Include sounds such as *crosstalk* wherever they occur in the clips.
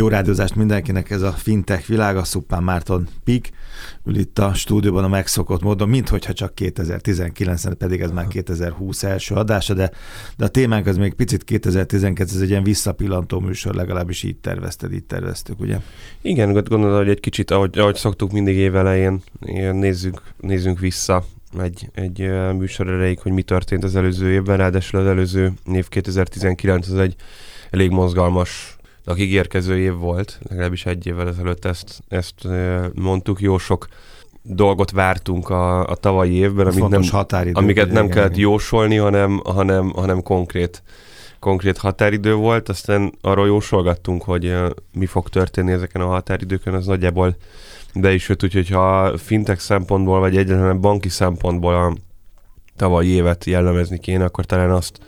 Jó rádiózást mindenkinek ez a fintech világa, Szupán Márton Pik, ül itt a stúdióban a megszokott módon, minthogyha csak 2019, pedig ez már 2020 első adása, de, de a témánk az még picit 2012, ez egy ilyen visszapillantó műsor, legalábbis így tervezted, így terveztük, ugye? Igen, gondolom, hogy egy kicsit, ahogy, ahogy szoktuk mindig évelején, nézzünk, nézzünk vissza egy, egy műsor erejéig, hogy mi történt az előző évben, ráadásul az előző év 2019 az egy elég mozgalmas a ígérkező év volt, legalábbis egy évvel ezelőtt ezt, ezt mondtuk, jó sok dolgot vártunk a, a tavalyi évben, amit nem, amiket nem kellett jósolni, hanem, hanem, hanem konkrét, konkrét határidő volt, aztán arról jósolgattunk, hogy mi fog történni ezeken a határidőkön, az nagyjából de is jött, úgyhogy ha fintech szempontból, vagy egyáltalán banki szempontból a tavalyi évet jellemezni kéne, akkor talán azt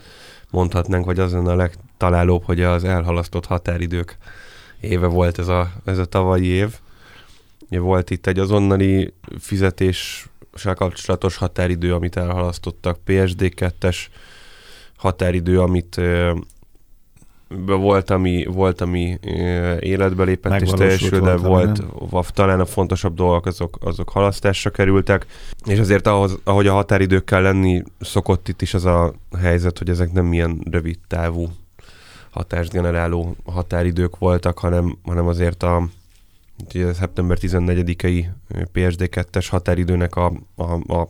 mondhatnánk, hogy az lenne a legtalálóbb, hogy az elhalasztott határidők éve volt ez a, ez a tavalyi év. Ugye volt itt egy azonnali fizetéssel kapcsolatos határidő, amit elhalasztottak, PSD2-es határidő, amit volt, ami, volt, ami életbe lépett és teljesül, de volt, volt talán a fontosabb dolgok azok, azok halasztásra kerültek, és azért ahhoz, ahogy a határidőkkel lenni szokott itt is az a helyzet, hogy ezek nem ilyen rövid távú hatásgeneráló határidők voltak, hanem, hanem azért a, a szeptember 14-i PSD2-es határidőnek a, a, a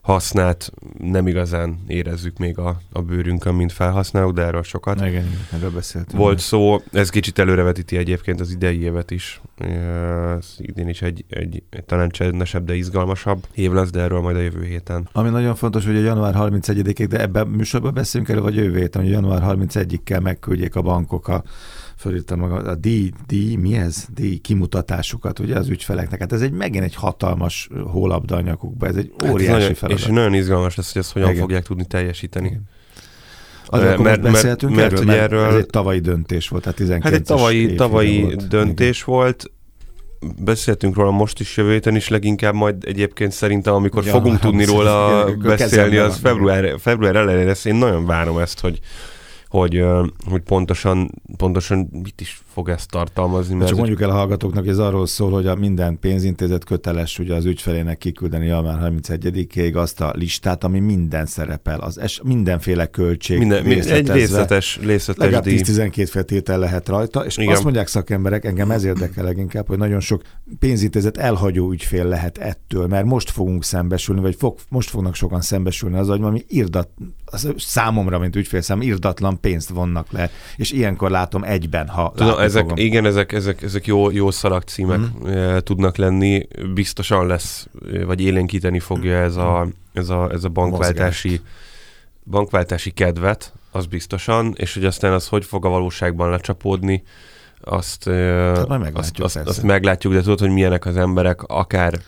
hasznát nem igazán érezzük még a, a bőrünkön, mint felhasználók, de erről sokat. Igen, erről beszéltünk. Volt szó, ez kicsit előrevetíti egyébként az idei évet is. Ez idén is egy, egy, talán csendesebb, de izgalmasabb év lesz, de erről majd a jövő héten. Ami nagyon fontos, hogy a január 31-ig, de ebben műsorban beszélünk erről, vagy jövő héten, hogy január 31-ig kell megküldjék a bankok a fölírtam maga, a díj, díj, mi ez? Díj kimutatásukat ugye az ügyfeleknek. Hát ez egy megint egy hatalmas hólabda a nyakukba, ez egy óriási hát nagyon, feladat. És nagyon izgalmas lesz, hogy ezt hogyan Igen. fogják tudni teljesíteni. Igen. Azért mert, mert, beszéltünk mert, erről, mert erről, ez egy tavalyi döntés volt, tehát 19 Hát egy tavalyi, tavalyi volt. döntés Igen. volt, beszéltünk róla most is jövő héten is leginkább, majd egyébként szerintem, amikor ja, fogunk *laughs* tudni róla beszélni, az február, február elején lesz. Én nagyon várom ezt, hogy, hogy, hogy pontosan, pontosan mit is fog ezt tartalmazni. Mert csak mondjuk el a hallgatóknak, ez arról szól, hogy a minden pénzintézet köteles ugye az ügyfelének kiküldeni január 31-ig azt a listát, ami minden szerepel, az es, mindenféle költség minden, egy részletes, részletes legalább 10-12 feltétel lehet rajta, és Igen. azt mondják szakemberek, engem ez érdekel leginkább, hogy nagyon sok pénzintézet elhagyó ügyfél lehet ettől, mert most fogunk szembesülni, vagy fog, most fognak sokan szembesülni az, hogy valami irdat, az számomra, mint ügyfélszám, irdatlan pénzt vonnak le, és ilyenkor látom egyben, ha Tudom, ezek, fogom. Igen, ezek, ezek, ezek jó, jó szalagcímek mm. tudnak lenni. Biztosan lesz, vagy élénkíteni fogja ez a, ez a, ez a bankváltási, bankváltási kedvet, az biztosan, és hogy aztán az hogy fog a valóságban lecsapódni, azt, meglátjuk, azt, azt, azt meglátjuk, de tudod, hogy milyenek az emberek, akár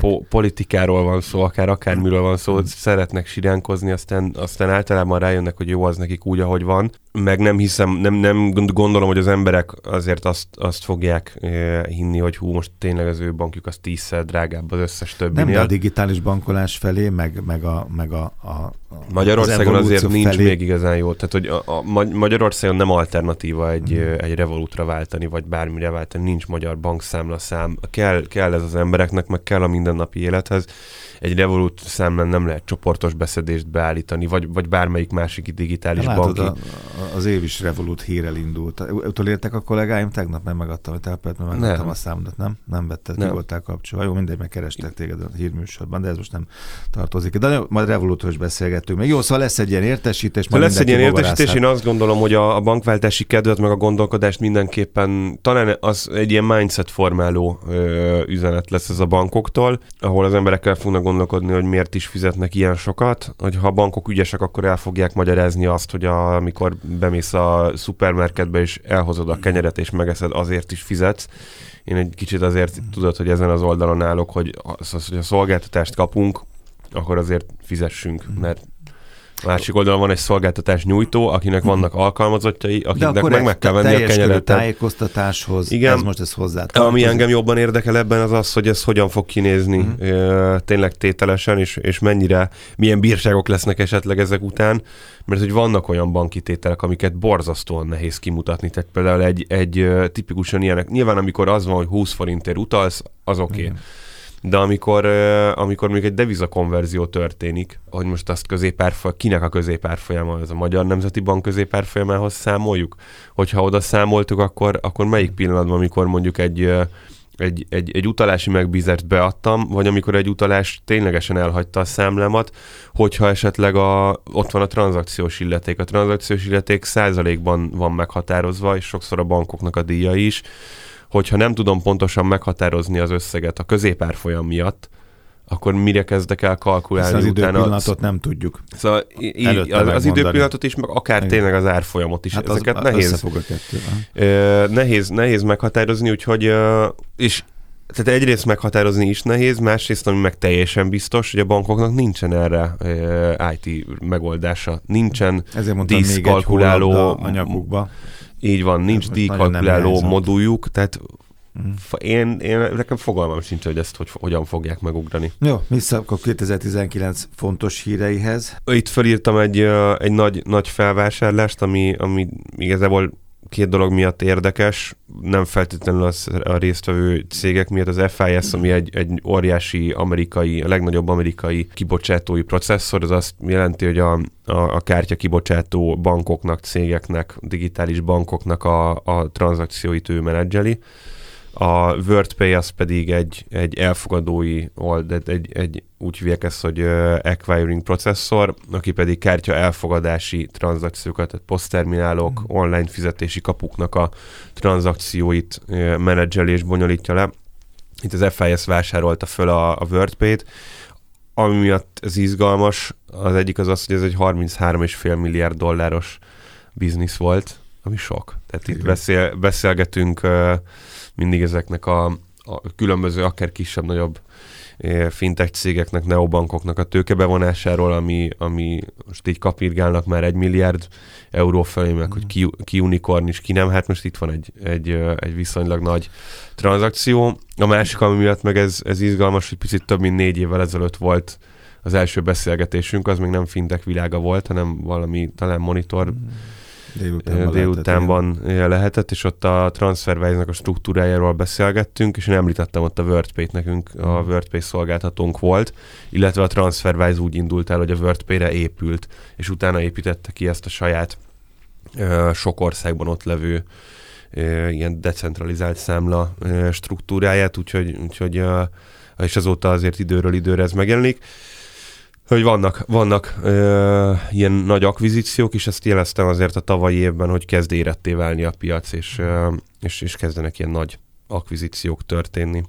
po- politikáról van szó, akár akármiről van szó, hmm. szeretnek siránkozni, aztán, aztán általában rájönnek, hogy jó az nekik úgy, ahogy van. Meg nem hiszem, nem, nem gondolom, hogy az emberek azért azt, azt fogják hinni, hogy hú, most tényleg az ő bankjuk az tízszer drágább az összes többinél. Nem, de a digitális bankolás felé, meg, meg a, meg a, a Magyarországon az azért nincs felé... még igazán jó. Tehát, hogy a, a Magyarországon nem alternatíva egy, hmm. egy Revolutra váltani, vagy bármire váltani. Nincs magyar bankszámla szám. Kell, kell ez az embereknek, meg kell a mindennapi élethez egy Revolut számlán nem lehet csoportos beszedést beállítani, vagy, vagy bármelyik másik digitális Látod, banki. A, az év is Revolut hírel indult. Utolértek a kollégáim tegnap, nem megadtam a telpet, mert megadtam a számot, nem? Nem vetted, nem. voltál kapcsolva. Jó, mindegy, megkerestek téged a hírműsorban, de ez most nem tartozik. De majd Revolutról is beszélgettünk. Még jó, szóval lesz egy ilyen értesítés. Majd lesz egy ilyen értesítés, én azt gondolom, hogy a, a bankváltási kedvet, meg a gondolkodást mindenképpen talán az egy ilyen mindset formáló ö, üzenet lesz ez a bankoktól, ahol az emberekkel fognak gondolkodni, hogy miért is fizetnek ilyen sokat, hogy ha a bankok ügyesek, akkor el fogják magyarázni azt, hogy a, amikor bemész a szupermarketbe és elhozod a kenyeret és megeszed, azért is fizetsz. Én egy kicsit azért tudod, hogy ezen az oldalon állok, hogy az, hogy a szolgáltatást kapunk, akkor azért fizessünk, mert A másik oldalon van egy szolgáltatás nyújtó, akinek vannak alkalmazottjai, akiknek meg meg kell venni a kenyeret. tájékoztatáshoz, Igen, ez most ez hozzá. Ami engem jobban érdekel ebben az az, hogy ez hogyan fog kinézni uh-huh. tényleg tételesen, és, és mennyire, milyen bírságok lesznek esetleg ezek után, mert hogy vannak olyan bankitételek, amiket borzasztóan nehéz kimutatni. Tehát például egy, egy tipikusan ilyenek, nyilván amikor az van, hogy 20 forintért utalsz, az oké. Okay. De amikor, amikor még egy deviza konverzió történik, hogy most azt középárfolyam, kinek a középárfolyama, az a Magyar Nemzeti Bank középárfolyamához számoljuk? Hogyha oda számoltuk, akkor, akkor melyik pillanatban, amikor mondjuk egy egy, egy, egy utalási megbízást beadtam, vagy amikor egy utalás ténylegesen elhagyta a számlámat, hogyha esetleg a, ott van a tranzakciós illeték. A tranzakciós illeték százalékban van meghatározva, és sokszor a bankoknak a díja is, hogyha nem tudom pontosan meghatározni az összeget a középárfolyam miatt, akkor mire kezdek el kalkulálni Hiszen az utána? időpillanatot nem tudjuk. Szóval í- az, az időpillanatot is, meg akár Igen. tényleg az árfolyamot is. Hát Ezeket az, nehéz, a kettő. Uh, nehéz, nehéz meghatározni, úgyhogy uh, és tehát egyrészt meghatározni is nehéz, másrészt, ami meg teljesen biztos, hogy a bankoknak nincsen erre IT megoldása. Nincsen díszkalkuláló... a nyakukba. Így van, nincs díjkalkuláló moduljuk, tehát Mm. Én, én, nekem fogalmam sincs, hogy ezt hogy, hogyan fogják megugrani. Jó, vissza akkor 2019 fontos híreihez. Itt felírtam egy, egy nagy, nagy felvásárlást, ami, ami igazából két dolog miatt érdekes, nem feltétlenül az a résztvevő cégek miatt, az FIS, ami egy, egy óriási amerikai, a legnagyobb amerikai kibocsátói processzor, az azt jelenti, hogy a, a, a kártya kibocsátó bankoknak, cégeknek, digitális bankoknak a, a tranzakcióit ő menedzseli a WordPay az pedig egy, egy elfogadói old, egy, egy, úgy hívják ezt, hogy uh, acquiring processzor, aki pedig kártya elfogadási tranzakciókat, tehát posztterminálok, mm. online fizetési kapuknak a tranzakcióit uh, menedzseli és bonyolítja le. Itt az FIS vásárolta föl a, a WordPay-t, ami miatt ez izgalmas, az egyik az az, hogy ez egy 33,5 milliárd dolláros biznisz volt, ami sok. Tehát itt beszél, beszélgetünk uh, mindig ezeknek a, a különböző, akár kisebb-nagyobb eh, fintech cégeknek, neobankoknak a tőkebevonásáról, ami, ami most így kapirgálnak már egy milliárd euró felé, meg mm. hogy ki, ki unicorn is, ki nem, hát most itt van egy, egy, egy viszonylag nagy tranzakció. A másik, ami miatt meg ez, ez izgalmas, hogy picit több mint négy évvel ezelőtt volt az első beszélgetésünk, az még nem fintech világa volt, hanem valami talán monitor mm délutánban, délutánban lehetett, lehetett, és ott a TransferWise-nak a struktúrájáról beszélgettünk, és én említettem ott a WordPay-t nekünk, a hmm. WordPay szolgáltatónk volt, illetve a TransferWise úgy indult el, hogy a WordPay-re épült, és utána építette ki ezt a saját sok országban ott levő ilyen decentralizált számla struktúráját, úgyhogy, úgyhogy és azóta azért időről időre ez megjelenik hogy vannak, vannak ö, ilyen nagy akvizíciók, és ezt jeleztem azért a tavalyi évben, hogy kezd éretté válni a piac, és, ö, és, és kezdenek ilyen nagy akvizíciók történni.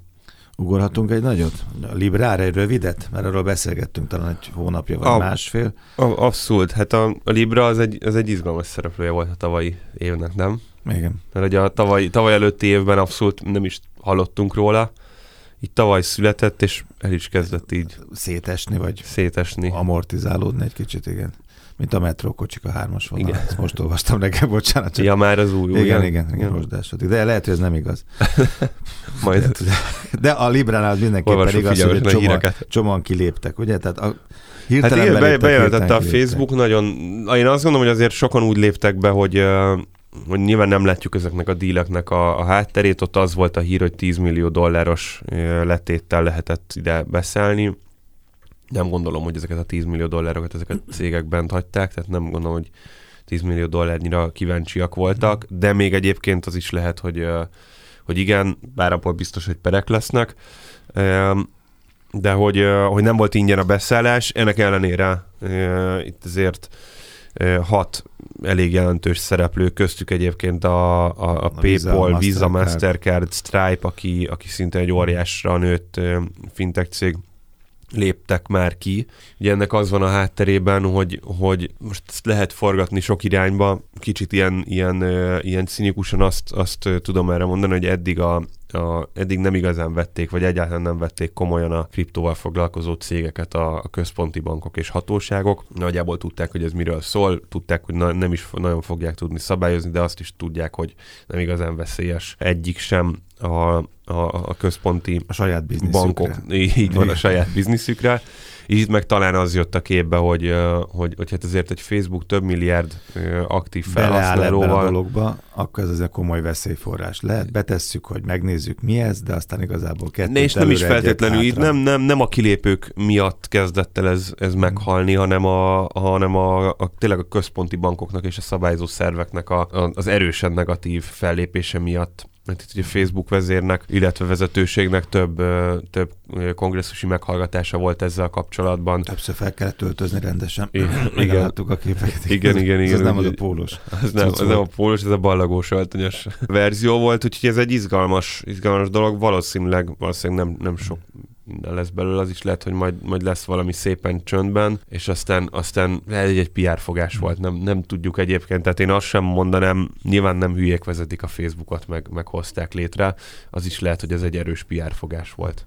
Ugorhatunk egy nagyot? A Librára egy rövidet? Mert arról beszélgettünk talán egy hónapja vagy a, másfél. A, abszolút. Hát a, a Libra az egy, az egy izgalmas szereplője volt a tavalyi évnek, nem? Igen. Mert ugye a tavaly, tavaly előtti évben abszolút nem is hallottunk róla, így tavaly született, és el is kezdett így szétesni, vagy szétesni. amortizálódni egy kicsit, igen. Mint a metrókocsik a hármas vonal. Igen. Ezt most olvastam reggel, bocsánat. Csak... Ja, már az új, igen, igen, igen, igen, igen. De lehet, hogy ez nem igaz. *laughs* Majd. *laughs* De a Libránál mindenképpen Olvasok igaz, hogy csomóan, csomóan kiléptek, ugye? Tehát a, Hirtelen hát igen, bejelentette a Facebook, nagyon, én azt gondolom, hogy azért sokan úgy léptek be, hogy hogy nyilván nem látjuk ezeknek a díleknek a, a hátterét, ott az volt a hír, hogy 10 millió dolláros letéttel lehetett ide beszélni. Nem gondolom, hogy ezeket a 10 millió dollárokat ezeket a cégek bent hagyták, tehát nem gondolom, hogy 10 millió dollárnyira kíváncsiak voltak, de még egyébként az is lehet, hogy, hogy igen, bár abból biztos, hogy perek lesznek, de hogy, hogy nem volt ingyen a beszállás, ennek ellenére itt azért hat elég jelentős szereplő, köztük egyébként a, a, a, a PayPal, Visa, Mastercard, Stripe, aki, aki szinte egy óriásra nőtt fintech cég, léptek már ki. Ugye ennek az van a hátterében, hogy, hogy most ezt lehet forgatni sok irányba, kicsit ilyen, ilyen, ilyen cinikusan azt, azt tudom erre mondani, hogy eddig a, a, eddig nem igazán vették, vagy egyáltalán nem vették komolyan a kriptóval foglalkozó cégeket a, a központi bankok és hatóságok. Nagyjából tudták, hogy ez miről szól, tudták, hogy na, nem is nagyon fogják tudni szabályozni, de azt is tudják, hogy nem igazán veszélyes egyik sem a, a, a központi a saját bankok. Így van, a saját bizniszükre. Így meg talán az jött a képbe, hogy, hogy, hogy hát azért egy Facebook több milliárd aktív felhasználóval... a dologba, akkor ez azért komoly veszélyforrás. Lehet, betesszük, hogy megnézzük mi ez, de aztán igazából kettőt És nem is feltétlenül, így nem, nem, nem a kilépők miatt kezdett el ez, ez meghalni, hanem, a, hanem a, a, tényleg a központi bankoknak és a szabályozó szerveknek a, a, az erősen negatív fellépése miatt mert itt ugye Facebook vezérnek, illetve vezetőségnek több, több kongresszusi meghallgatása volt ezzel kapcsolatban. Többször fel kellett öltözni rendesen. I- igen. Láttuk a képeket. Igen, igen, igen. Ez nem az a pólós. Ez nem, ez nem a pólós, ez a ballagós öltönyös verzió volt, úgyhogy ez egy izgalmas, izgalmas dolog. Valószínűleg, valószínűleg nem, nem sok minden lesz belőle, az is lehet, hogy majd, majd lesz valami szépen csöndben, és aztán, aztán egy, egy PR fogás volt, nem, nem tudjuk egyébként, tehát én azt sem mondanám, nyilván nem hülyék vezetik a Facebookot, meg, meg hozták létre, az is lehet, hogy ez egy erős PR fogás volt.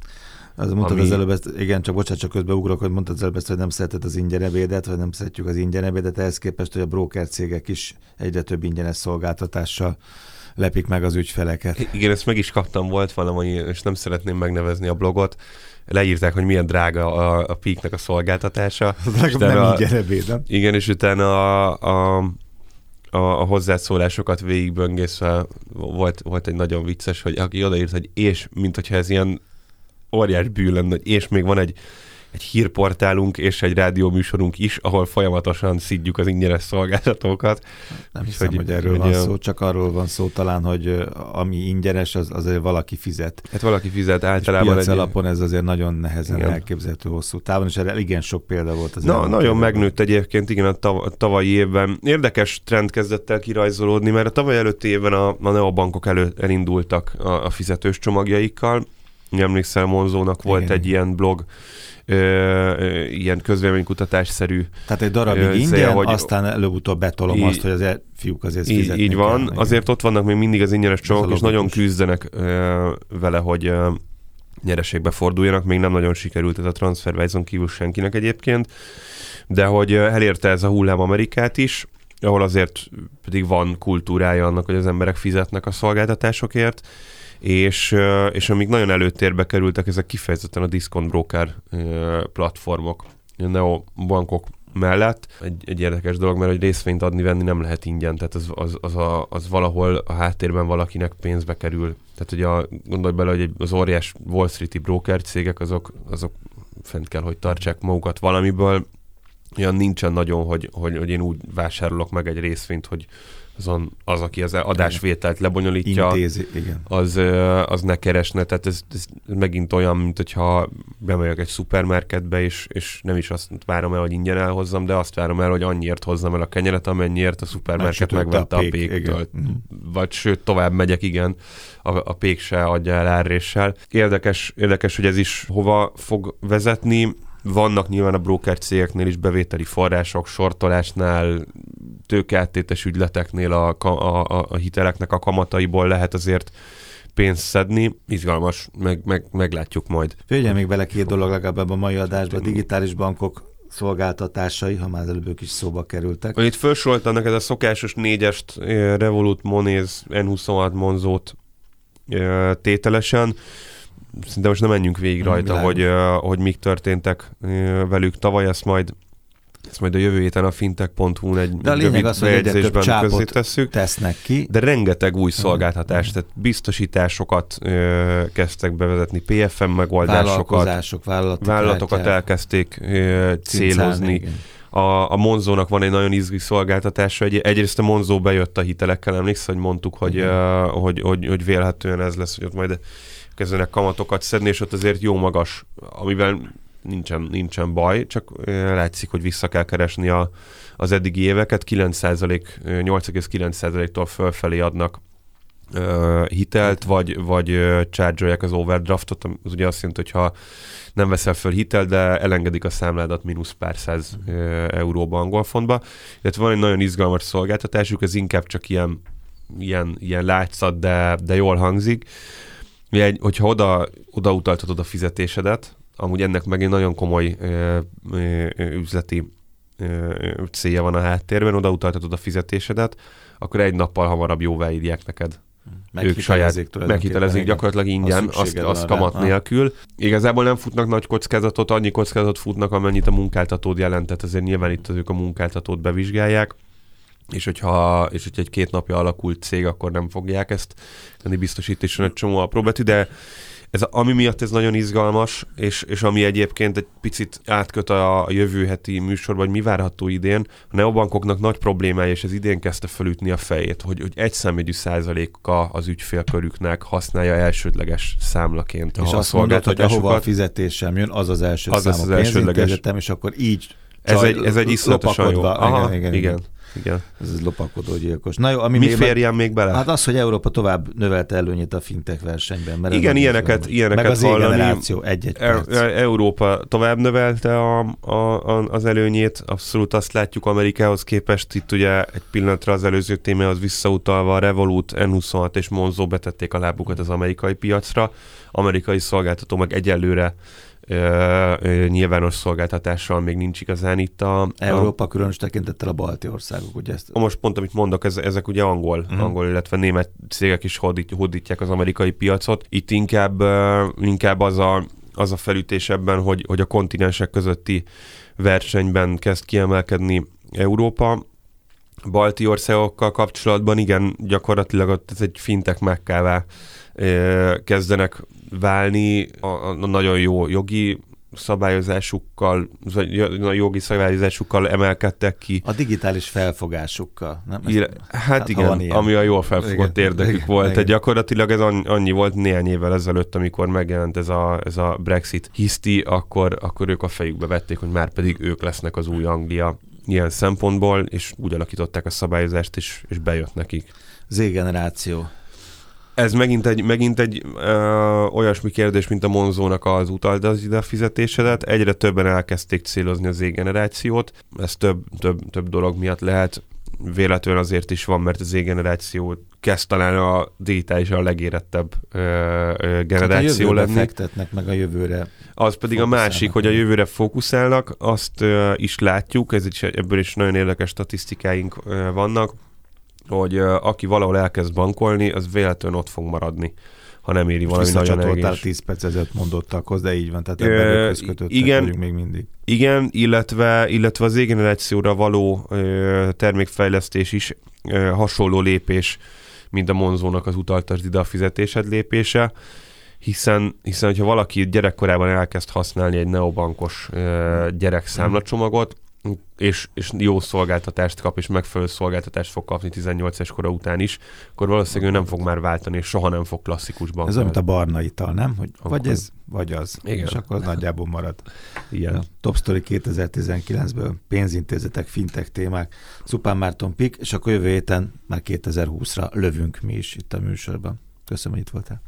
Az mondtad ami... az előbb ezt, igen, csak bocsánat, csak közben ugrok, hogy mondtad az előbb ezt, hogy nem szereted az ingyen ebédet, vagy nem szeretjük az ingyen ebédet, ehhez képest, hogy a broker cégek is egyre több ingyenes szolgáltatással lepik meg az ügyfeleket. Igen, ezt meg is kaptam, volt valami, és nem szeretném megnevezni a blogot, leírták, hogy milyen drága a, a Peaknek a szolgáltatása. *laughs* Drága, nem a, így ebéd, Igen, és utána a, a, a, a hozzászólásokat végigböngészve volt, volt egy nagyon vicces, hogy aki odaírt, hogy és, mint hogyha ez ilyen óriás bűn lenne, és még van egy egy hírportálunk és egy rádióműsorunk is, ahol folyamatosan szidjuk az ingyenes szolgáltatókat. Nem hiszem, hogy, hogy erről hogy van szó, csak arról van szó talán, hogy ami ingyenes, az azért valaki fizet. Hát valaki fizet általában. És egy... alapon ez azért nagyon nehezen igen. elképzelhető hosszú távon, és erre igen sok példa volt. Az Na, nagyon megnőtt egyébként, igen, a, tav- a tavalyi évben. Érdekes trend kezdett el kirajzolódni, mert a tavaly előtti évben a, a neobankok elő, elindultak a, a fizetős csomagjaikkal. Emlékszel, Monzónak volt igen. egy ilyen blog, ö, ö, ilyen közvéleménykutatásszerű. Tehát egy darabig ö, ingyen, hogy, aztán előbb-utóbb betolom í- azt, hogy azért fiúk azért így, így van, kell, azért ott vannak még mindig az ingyenes csomagok, és nagyon küzdenek ö, vele, hogy ö, nyereségbe forduljanak, még nem nagyon sikerült ez a TransferWise-on kívül senkinek egyébként, de hogy elérte ez a hullám Amerikát is, ahol azért pedig van kultúrája annak, hogy az emberek fizetnek a szolgáltatásokért, és, és amíg nagyon előtérbe kerültek, ezek kifejezetten a discount broker platformok, a neobankok mellett. Egy, egy érdekes dolog, mert egy részvényt adni-venni nem lehet ingyen, tehát az, az, az, a, az valahol a háttérben valakinek pénzbe kerül. Tehát ugye a, gondolj bele, hogy az óriás Wall Street-i broker cégek, azok, azok fent kell, hogy tartsák magukat valamiből. Olyan nincsen nagyon, hogy, hogy, hogy én úgy vásárolok meg egy részvényt, hogy azon az, aki az adásvételt lebonyolítja, Intézi, igen. Az, az ne keresne. Tehát ez, ez megint olyan, mint hogyha bemegyek egy szupermarketbe, és, és nem is azt várom el, hogy ingyen elhozzam, de azt várom el, hogy annyiért hozzam el a kenyeret, amennyiért a szupermarket megvette a, pék, a péktől. Mhm. Vagy sőt, tovább megyek, igen, a, a pék se adja el árréssel. Érdekes, érdekes, hogy ez is hova fog vezetni vannak nyilván a broker cégeknél is bevételi források, sortolásnál, tőkeáttétes ügyleteknél a, a, a, a hiteleknek a kamataiból lehet azért pénzt szedni. Izgalmas, meg, meg, meglátjuk majd. Figyelj még bele két dolog legalább a mai adásban. A digitális bankok szolgáltatásai, ha már előbb ők is szóba kerültek. Itt felsoroltam neked a szokásos négyest, eh, Revolut, Monéz, N26 Monzót eh, tételesen szinte most nem menjünk végig rajta, hogy, hogy mik történtek velük tavaly, ezt majd ezt majd a jövő héten a fintech.hu-n egy de a lényeg az, hogy egyre több tesszük, tesznek ki. De rengeteg új szolgáltatást, tehát biztosításokat ö, kezdtek bevezetni, PFM megoldásokat, vállalatokat elkezdték ö, célozni. A, a Monzónak van egy nagyon izgi szolgáltatása. Egy, egyrészt a Monzó bejött a hitelekkel, emlékszel, hogy mondtuk, hogy, uh, hogy, hogy, hogy vélhetően ez lesz, hogy ott majd kezdenek kamatokat szedni, és ott azért jó magas, amivel nincsen, nincsen baj, csak látszik, hogy vissza kell keresni a, az eddigi éveket, 9%, 8,9%-tól fölfelé adnak hitelt, vagy, vagy charge az overdraftot, az ugye azt jelenti, hogy ha nem veszel föl hitel, de elengedik a számládat mínusz pár száz euróba angol fontba. Illetve van egy nagyon izgalmas szolgáltatásuk, ez inkább csak ilyen, ilyen, ilyen látszat, de, de jól hangzik. Egy, hogyha oda, oda utaltatod a fizetésedet, amúgy ennek meg egy nagyon komoly ö, ö, üzleti ö, célja van a háttérben, oda utaltatod a fizetésedet, akkor egy nappal hamarabb jóvá írják neked ők saját meghitelezik gyakorlatilag ingyen, azt, azt kamat rá. nélkül. Igazából nem futnak nagy kockázatot, annyi kockázatot futnak, amennyit a munkáltatód jelentett, ezért nyilván itt ők a munkáltatót bevizsgálják és hogyha, és hogyha egy két napja alakult cég, akkor nem fogják ezt tenni biztosításon egy csomó apróbetű, de ez, ami miatt ez nagyon izgalmas, és, és ami egyébként egy picit átköt a, a jövő heti műsorban, hogy mi várható idén, a neobankoknak nagy problémája, és ez idén kezdte felütni a fejét, hogy, hogy egy számjegyű százaléka az ügyfélkörüknek használja elsődleges számlaként és a azt mondod, hogy ahova a fizetésem jön, az az első az az a elsődleges. és akkor így ez egy, ez egy iszonyatosan jó. Aha, igen, igen, igen. igen. Igen. Ez egy lopakodó gyilkos. Na jó, ami Mi férjen még bele? Hát az, hogy Európa tovább növelte előnyét a fintech versenyben. Mert Igen, ilyeneket, ilyeneket Meg az hallani. generáció, egy-egy e- e- Európa tovább növelte a, a, a, az előnyét, abszolút azt látjuk Amerikához képest, itt ugye egy pillanatra az előző témához visszautalva a Revolut, N26 és Monzo betették a lábukat az amerikai piacra, amerikai szolgáltató meg egyelőre nyilvános szolgáltatással még nincs igazán itt a... Európa a, különös tekintettel a balti országok, ugye ezt? Most pont, amit mondok, ez, ezek ugye angol, uh-huh. angol, illetve német cégek is hódít, hódítják az amerikai piacot. Itt inkább, inkább az a, az a felütés ebben, hogy, hogy a kontinensek közötti versenyben kezd kiemelkedni Európa, balti országokkal kapcsolatban igen, gyakorlatilag ott ez egy fintek mekkává kezdenek válni a, a nagyon jó jogi szabályozásukkal, jogi szabályozásukkal emelkedtek ki. A digitális felfogásukkal. Nem? hát, hát igen, ami a jól felfogott igen, érdekük igen, volt. Igen. Gyakorlatilag ez annyi volt néhány évvel ezelőtt, amikor megjelent ez a, ez a Brexit hiszti, akkor, akkor ők a fejükbe vették, hogy már pedig ők lesznek az új Anglia ilyen szempontból, és úgy alakították a szabályozást, és, és bejött nekik. Z-generáció. Ez megint egy, megint egy ö, olyasmi kérdés, mint a Monzónak az utalt az ide fizetésedet. Egyre többen elkezdték célozni az Z-generációt. Ez több, több, több dolog miatt lehet. Véletlenül azért is van, mert az Z-generáció kezd talán a digitális a legérettebb ö, ö, generáció hát a lenni. fektetnek meg a jövőre. Az pedig a másik, hogy a jövőre fókuszálnak, azt ö, is látjuk, ez is, ebből is nagyon érdekes statisztikáink ö, vannak, hogy uh, aki valahol elkezd bankolni, az véletlenül ott fog maradni ha nem éri valami nagyon egész. 10 perc ezelőtt mondottakhoz, de így van, tehát ebben uh, igen, még mindig. Igen, illetve, illetve az égenerációra való uh, termékfejlesztés is uh, hasonló lépés, mint a Monzónak az utaltas ide a fizetésed lépése, hiszen, hiszen hogyha valaki gyerekkorában elkezd használni egy neobankos uh, gyerekszámlacsomagot, és, és jó szolgáltatást kap, és megfelelő szolgáltatást fog kapni 18 es kora után is, akkor valószínűleg ő nem fog már váltani, és soha nem fog klasszikusban. Ez olyan, mint a barna ital, nem? Hogy akkor... vagy ez, vagy az. Igen. És akkor az nagyjából marad. Igen. A Top Story 2019-ből pénzintézetek, fintek témák, Szupán Márton Pik, és akkor jövő héten már 2020-ra lövünk mi is itt a műsorban. Köszönöm, hogy itt voltál.